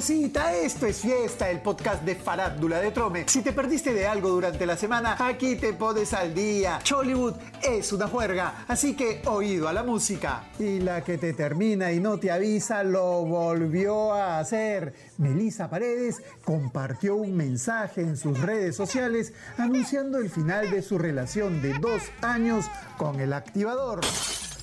esto es fiesta, el podcast de Farándula de Trome. Si te perdiste de algo durante la semana, aquí te pones al día. Chollywood es una juerga, así que oído a la música. Y la que te termina y no te avisa lo volvió a hacer. Melissa Paredes compartió un mensaje en sus redes sociales anunciando el final de su relación de dos años con el activador.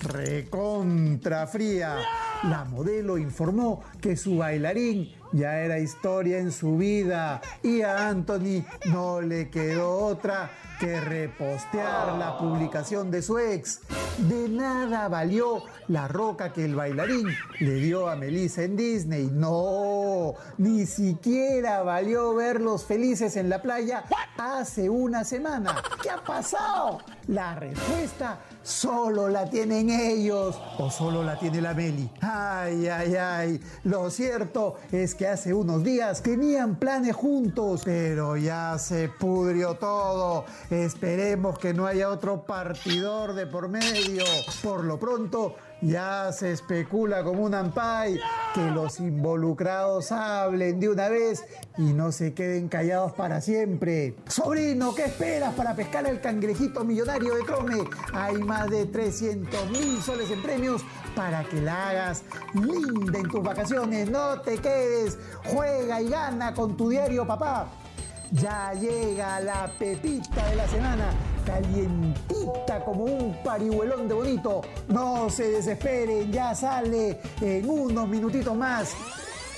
Recontra fría. La modelo informó que su bailarín ya era historia en su vida y a Anthony no le quedó otra que repostear la publicación de su ex. De nada valió la roca que el bailarín le dio a Melissa en Disney. No, ni siquiera valió verlos felices en la playa hace una semana. ¿Qué ha pasado? La respuesta solo la tienen ellos o solo la tiene la Meli. Ay, ay, ay. Lo cierto es que hace unos días tenían planes juntos, pero ya se pudrió todo. Esperemos que no haya otro partidor de por medio. Por lo pronto, ya se especula como un ampay que los involucrados hablen de una vez y no se queden callados para siempre. Sobrino, ¿qué esperas para pescar el cangrejito millonario de Crome? Hay más de 300 mil soles en premios para que la hagas linda en tus vacaciones. No te quedes, juega y gana con tu diario, papá. Ya llega la pepita de la semana, calientita como un parihuelón de bonito. No se desesperen, ya sale en unos minutitos más.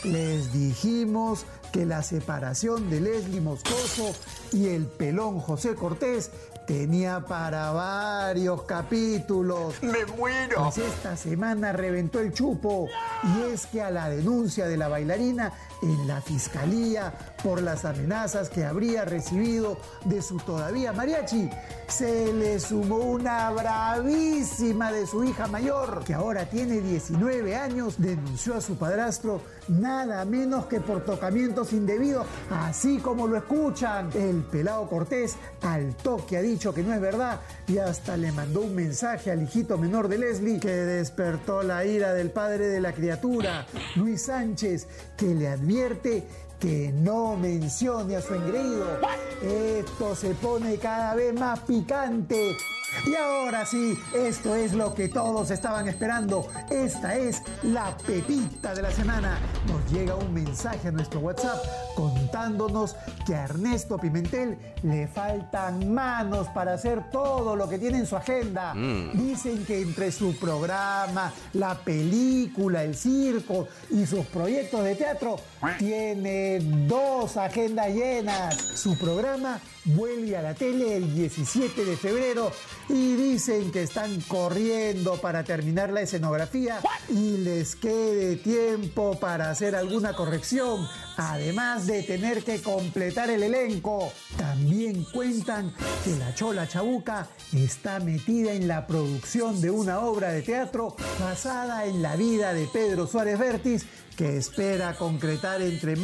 Les dijimos que la separación de Leslie Moscoso y el pelón José Cortés tenía para varios capítulos. ¡Me muero! Pues esta semana reventó el chupo y es que a la denuncia de la bailarina en la fiscalía por las amenazas que habría recibido de su todavía mariachi, se le sumó una bravísima de su hija mayor, que ahora tiene 19 años, denunció a su padrastro nada menos que por tocamientos indebidos, así como lo escuchan. El pelado Cortés al toque ha dicho que no es verdad y hasta le mandó un mensaje al hijito menor de Leslie que despertó la ira del padre de la criatura, Luis Sánchez, que le advierte que no mencione a su engreído. Esto se pone cada vez más picante. Y ahora sí, esto es lo que todos estaban esperando. Esta es la pepita de la semana. Nos llega un mensaje a nuestro WhatsApp contándonos que a Ernesto Pimentel le faltan manos para hacer todo lo que tiene en su agenda. Dicen que entre su programa, la película, el circo y sus proyectos de teatro, tiene dos agendas llenas. Su programa vuelve a la tele el 17 de febrero y dicen que están corriendo para terminar la escenografía y les quede tiempo para hacer alguna corrección, además de tener que completar el elenco. También cuentan que la Chola Chabuca está metida en la producción de una obra de teatro basada en la vida de Pedro Suárez Vértiz que espera concretar entre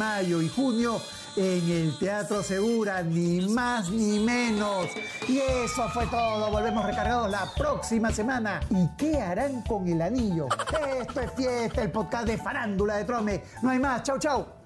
y junio en el Teatro Segura, ni más ni menos. Y eso fue todo, volvemos recargados la próxima semana. ¿Y qué harán con el anillo? Esto es fiesta, el podcast de farándula de Trome. No hay más, chau chau.